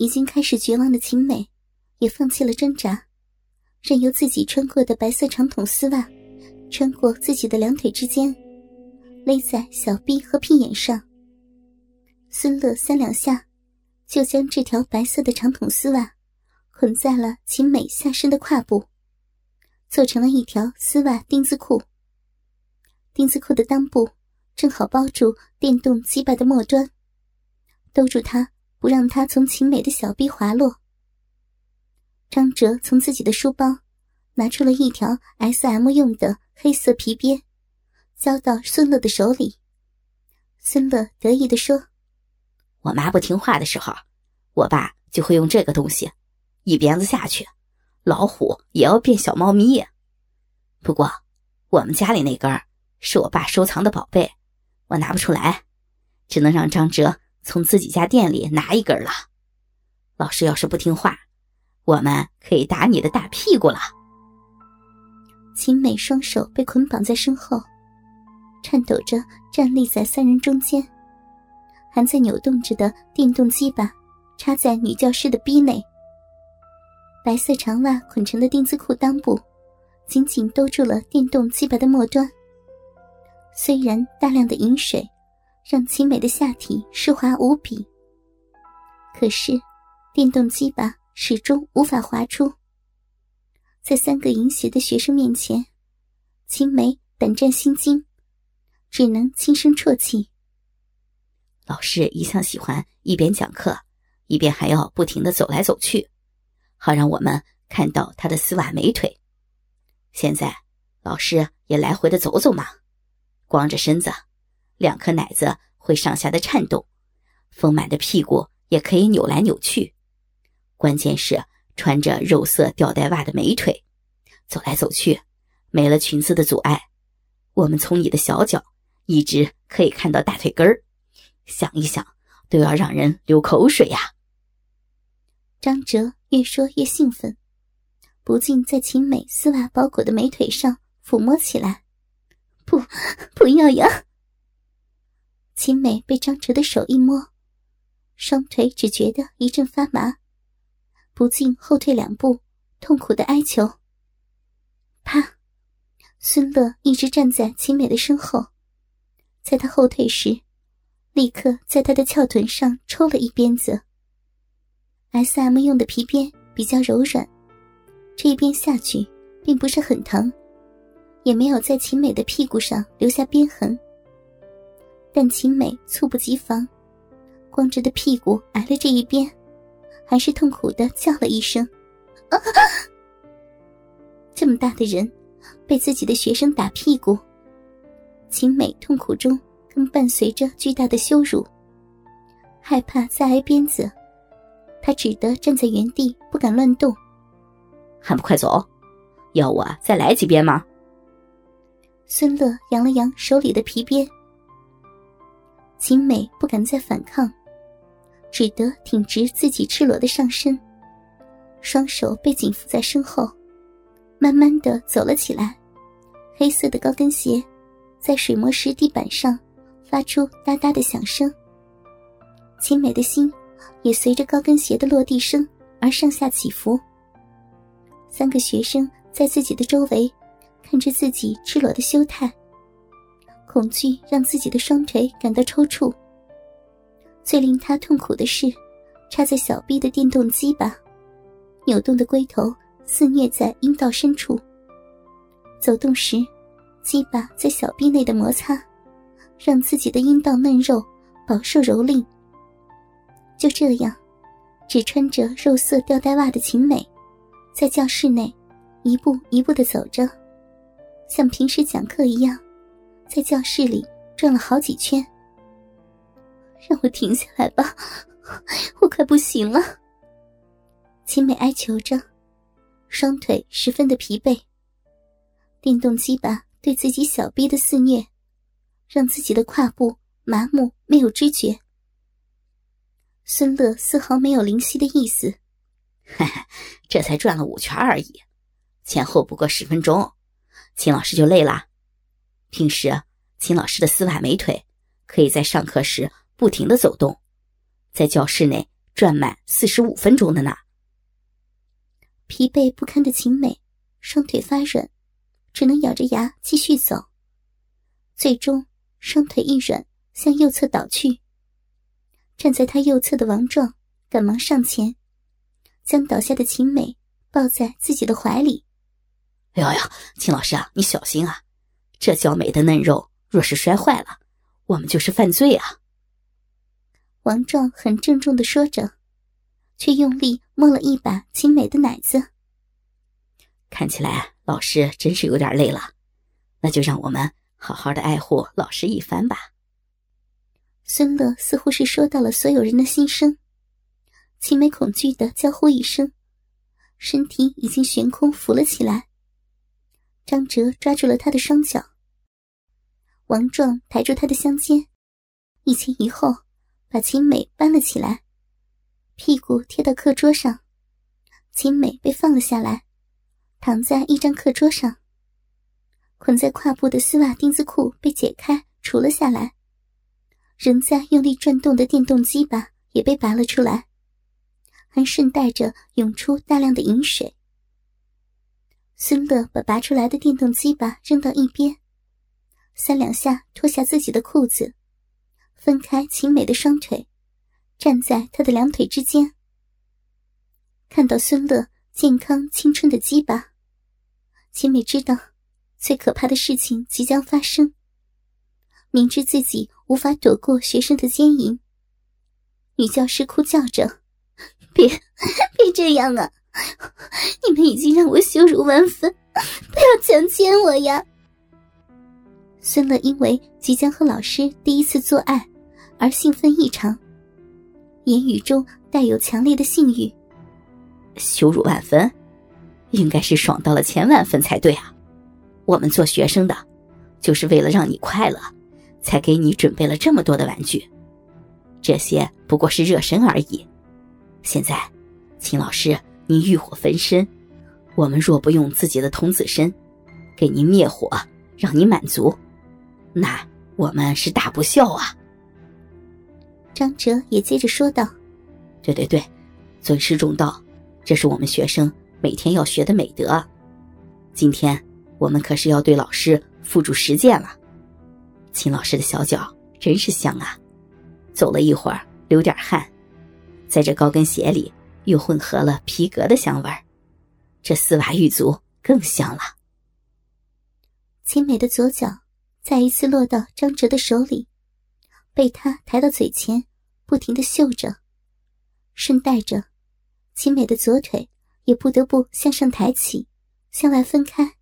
已经开始绝望的秦美，也放弃了挣扎，任由自己穿过的白色长筒丝袜，穿过自己的两腿之间，勒在小臂和屁眼上。孙乐三两下，就将这条白色的长筒丝袜捆在了秦美下身的胯部，做成了一条丝袜丁字裤。丁字裤的裆部正好包住电动鸡巴的末端，兜住它，不让他从秦美的小臂滑落。张哲从自己的书包拿出了一条 S.M 用的黑色皮鞭，交到孙乐的手里。孙乐得意地说。我妈不听话的时候，我爸就会用这个东西，一鞭子下去，老虎也要变小猫咪。不过，我们家里那根是我爸收藏的宝贝，我拿不出来，只能让张哲从自己家店里拿一根了。老师要是不听话，我们可以打你的大屁股了。秦美双手被捆绑在身后，颤抖着站立在三人中间。还在扭动着的电动鸡巴插在女教师的逼内，白色长袜捆成的丁字裤裆部紧紧兜住了电动鸡巴的末端。虽然大量的饮水让秦美的下体湿滑无比，可是电动鸡巴始终无法滑出。在三个淫邪的学生面前，秦美胆战心惊，只能轻声啜泣。老师一向喜欢一边讲课，一边还要不停的走来走去，好让我们看到他的丝袜美腿。现在老师也来回的走走嘛，光着身子，两颗奶子会上下的颤动，丰满的屁股也可以扭来扭去。关键是穿着肉色吊带袜的美腿，走来走去，没了裙子的阻碍，我们从你的小脚一直可以看到大腿根儿。想一想，都要让人流口水呀！张哲越说越兴奋，不禁在秦美丝袜包裹的美腿上抚摸起来。不，不要呀！秦美被张哲的手一摸，双腿只觉得一阵发麻，不禁后退两步，痛苦的哀求。啪！孙乐一直站在秦美的身后，在他后退时。立刻在他的翘臀上抽了一鞭子。S.M 用的皮鞭比较柔软，这一鞭下去并不是很疼，也没有在秦美的屁股上留下鞭痕。但秦美猝不及防，光着的屁股挨了这一鞭，还是痛苦的叫了一声：“啊！”这么大的人，被自己的学生打屁股，秦美痛苦中。更伴随着巨大的羞辱，害怕再挨鞭子，他只得站在原地，不敢乱动。还不快走！要我再来几鞭吗？孙乐扬了扬手里的皮鞭。秦美不敢再反抗，只得挺直自己赤裸的上身，双手被紧缚在身后，慢慢的走了起来。黑色的高跟鞋在水磨石地板上。发出哒哒的响声，秦美的心也随着高跟鞋的落地声而上下起伏。三个学生在自己的周围看着自己赤裸的羞态，恐惧让自己的双腿感到抽搐。最令他痛苦的是，插在小臂的电动机把，扭动的龟头肆虐在阴道深处，走动时，鸡巴在小臂内的摩擦。让自己的阴道嫩肉饱受蹂躏。就这样，只穿着肉色吊带袜的秦美，在教室内一步一步的走着，像平时讲课一样，在教室里转了好几圈。让我停下来吧，我快不行了。秦美哀求着，双腿十分的疲惫。电动机把对自己小臂的肆虐。让自己的胯部麻木，没有知觉。孙乐丝毫没有灵犀的意思，这才转了五圈而已，前后不过十分钟，秦老师就累了。平时秦老师的丝袜美腿可以在上课时不停的走动，在教室内转满四十五分钟的呢。疲惫不堪的秦美，双腿发软，只能咬着牙继续走。最终，双腿一软，向右侧倒去。站在他右侧的王壮赶忙上前，将倒下的秦美抱在自己的怀里。哎呀呀，秦老师啊，你小心啊！这娇美的嫩肉若是摔坏了，我们就是犯罪啊！王壮很郑重的说着，却用力摸了一把秦美的奶子。看起来老师真是有点累了，那就让我们好好的爱护老师一番吧。孙乐似乎是说到了所有人的心声，秦美恐惧的娇呼一声，身体已经悬空浮了起来。张哲抓住了他的双脚，王壮抬住他的香肩，一前一后把秦美搬了起来，屁股贴到课桌上，秦美被放了下来，躺在一张课桌上。捆在胯部的丝袜丁字裤被解开，除了下来。仍在用力转动的电动机把也被拔了出来，还顺带着涌出大量的饮水。孙乐把拔出来的电动鸡巴扔到一边，三两下脱下自己的裤子，分开秦美的双腿，站在她的两腿之间。看到孙乐健康青春的鸡巴，秦美知道最可怕的事情即将发生。明知自己无法躲过学生的奸淫，女教师哭叫着：“ 别，别这样啊！你们已经让我羞辱万分，不要强奸我呀！”孙乐因为即将和老师第一次做爱而兴奋异常，言语中带有强烈的性欲。羞辱万分，应该是爽到了千万分才对啊！我们做学生的，就是为了让你快乐。才给你准备了这么多的玩具，这些不过是热身而已。现在，秦老师，您欲火焚身，我们若不用自己的童子身给您灭火，让您满足，那我们是大不孝啊！张哲也接着说道：“对对对，尊师重道，这是我们学生每天要学的美德。今天我们可是要对老师付诸实践了。”秦老师的小脚真是香啊，走了一会儿流点汗，在这高跟鞋里又混合了皮革的香味儿，这丝袜玉足更香了。秦美的左脚再一次落到张哲的手里，被他抬到嘴前，不停的嗅着，顺带着，秦美的左腿也不得不向上抬起，向外分开，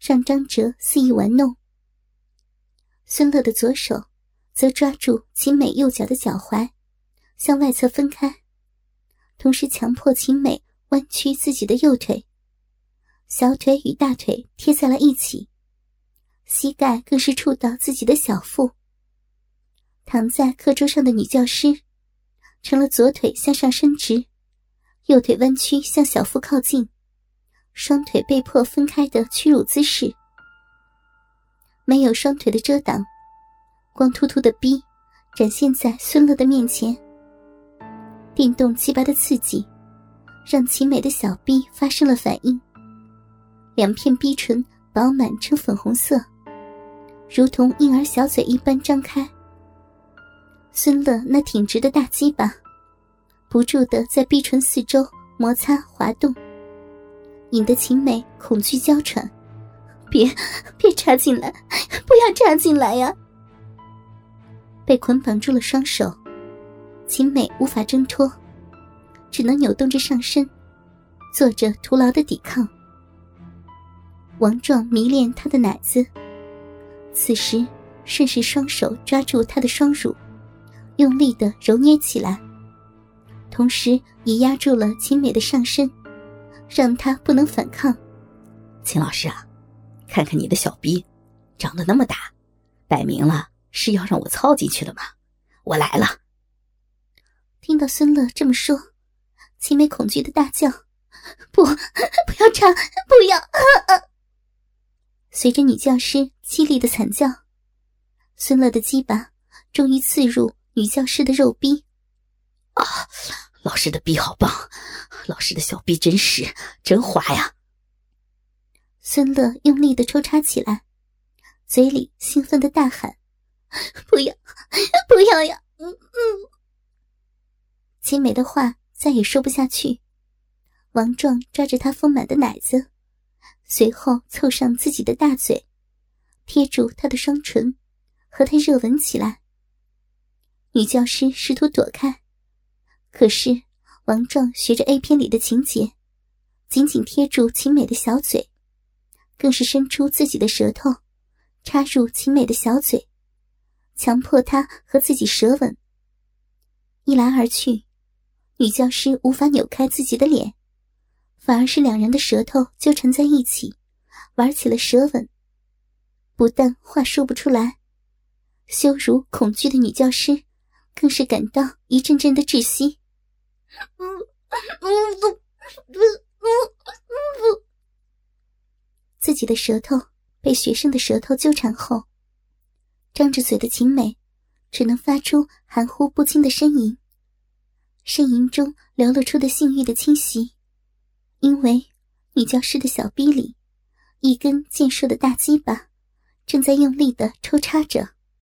让张哲肆意玩弄。孙乐的左手则抓住秦美右脚的脚踝，向外侧分开，同时强迫秦美弯曲自己的右腿，小腿与大腿贴在了一起，膝盖更是触到自己的小腹。躺在课桌上的女教师，成了左腿向上伸直，右腿弯曲向小腹靠近，双腿被迫分开的屈辱姿势。没有双腿的遮挡，光秃秃的逼展现在孙乐的面前。电动鸡巴的刺激，让秦美的小臂发生了反应。两片逼唇饱满呈粉红色，如同婴儿小嘴一般张开。孙乐那挺直的大鸡巴，不住的在逼唇四周摩擦滑动，引得秦美恐惧娇喘。别，别插进来！不要插进来呀！被捆绑住了双手，秦美无法挣脱，只能扭动着上身，做着徒劳的抵抗。王壮迷恋她的奶子，此时顺势双手抓住她的双乳，用力的揉捏起来，同时也压住了秦美的上身，让她不能反抗。秦老师啊！看看你的小逼，长得那么大，摆明了是要让我操进去的吗？我来了。听到孙乐这么说，秦美恐惧的大叫：“不，不要插，不要！”随着女教师凄厉的惨叫，孙乐的鸡巴终于刺入女教师的肉逼。啊老师的逼好棒，老师的小逼真实，真滑呀！孙乐用力的抽插起来，嘴里兴奋的大喊：“不要，不要呀！”嗯嗯。秦美的话再也说不下去，王壮抓着她丰满的奶子，随后凑上自己的大嘴，贴住她的双唇，和她热吻起来。女教师试图躲开，可是王壮学着 A 片里的情节，紧紧贴住秦美的小嘴，更是伸出自己的舌头，插入秦美的小嘴，强迫她和自己舌吻。一来而去，女教师无法扭开自己的脸，反而是两人的舌头纠缠在一起，玩起了舌吻。不但话说不出来，羞辱恐惧的女教师。更是感到一阵阵的窒息。自己的舌头被学生的舌头纠缠后，张着嘴的秦美只能发出含糊不清的呻吟。呻吟中流露出的性欲的侵袭，因为女教师的小臂里，一根健硕的大鸡巴正在用力的抽插着。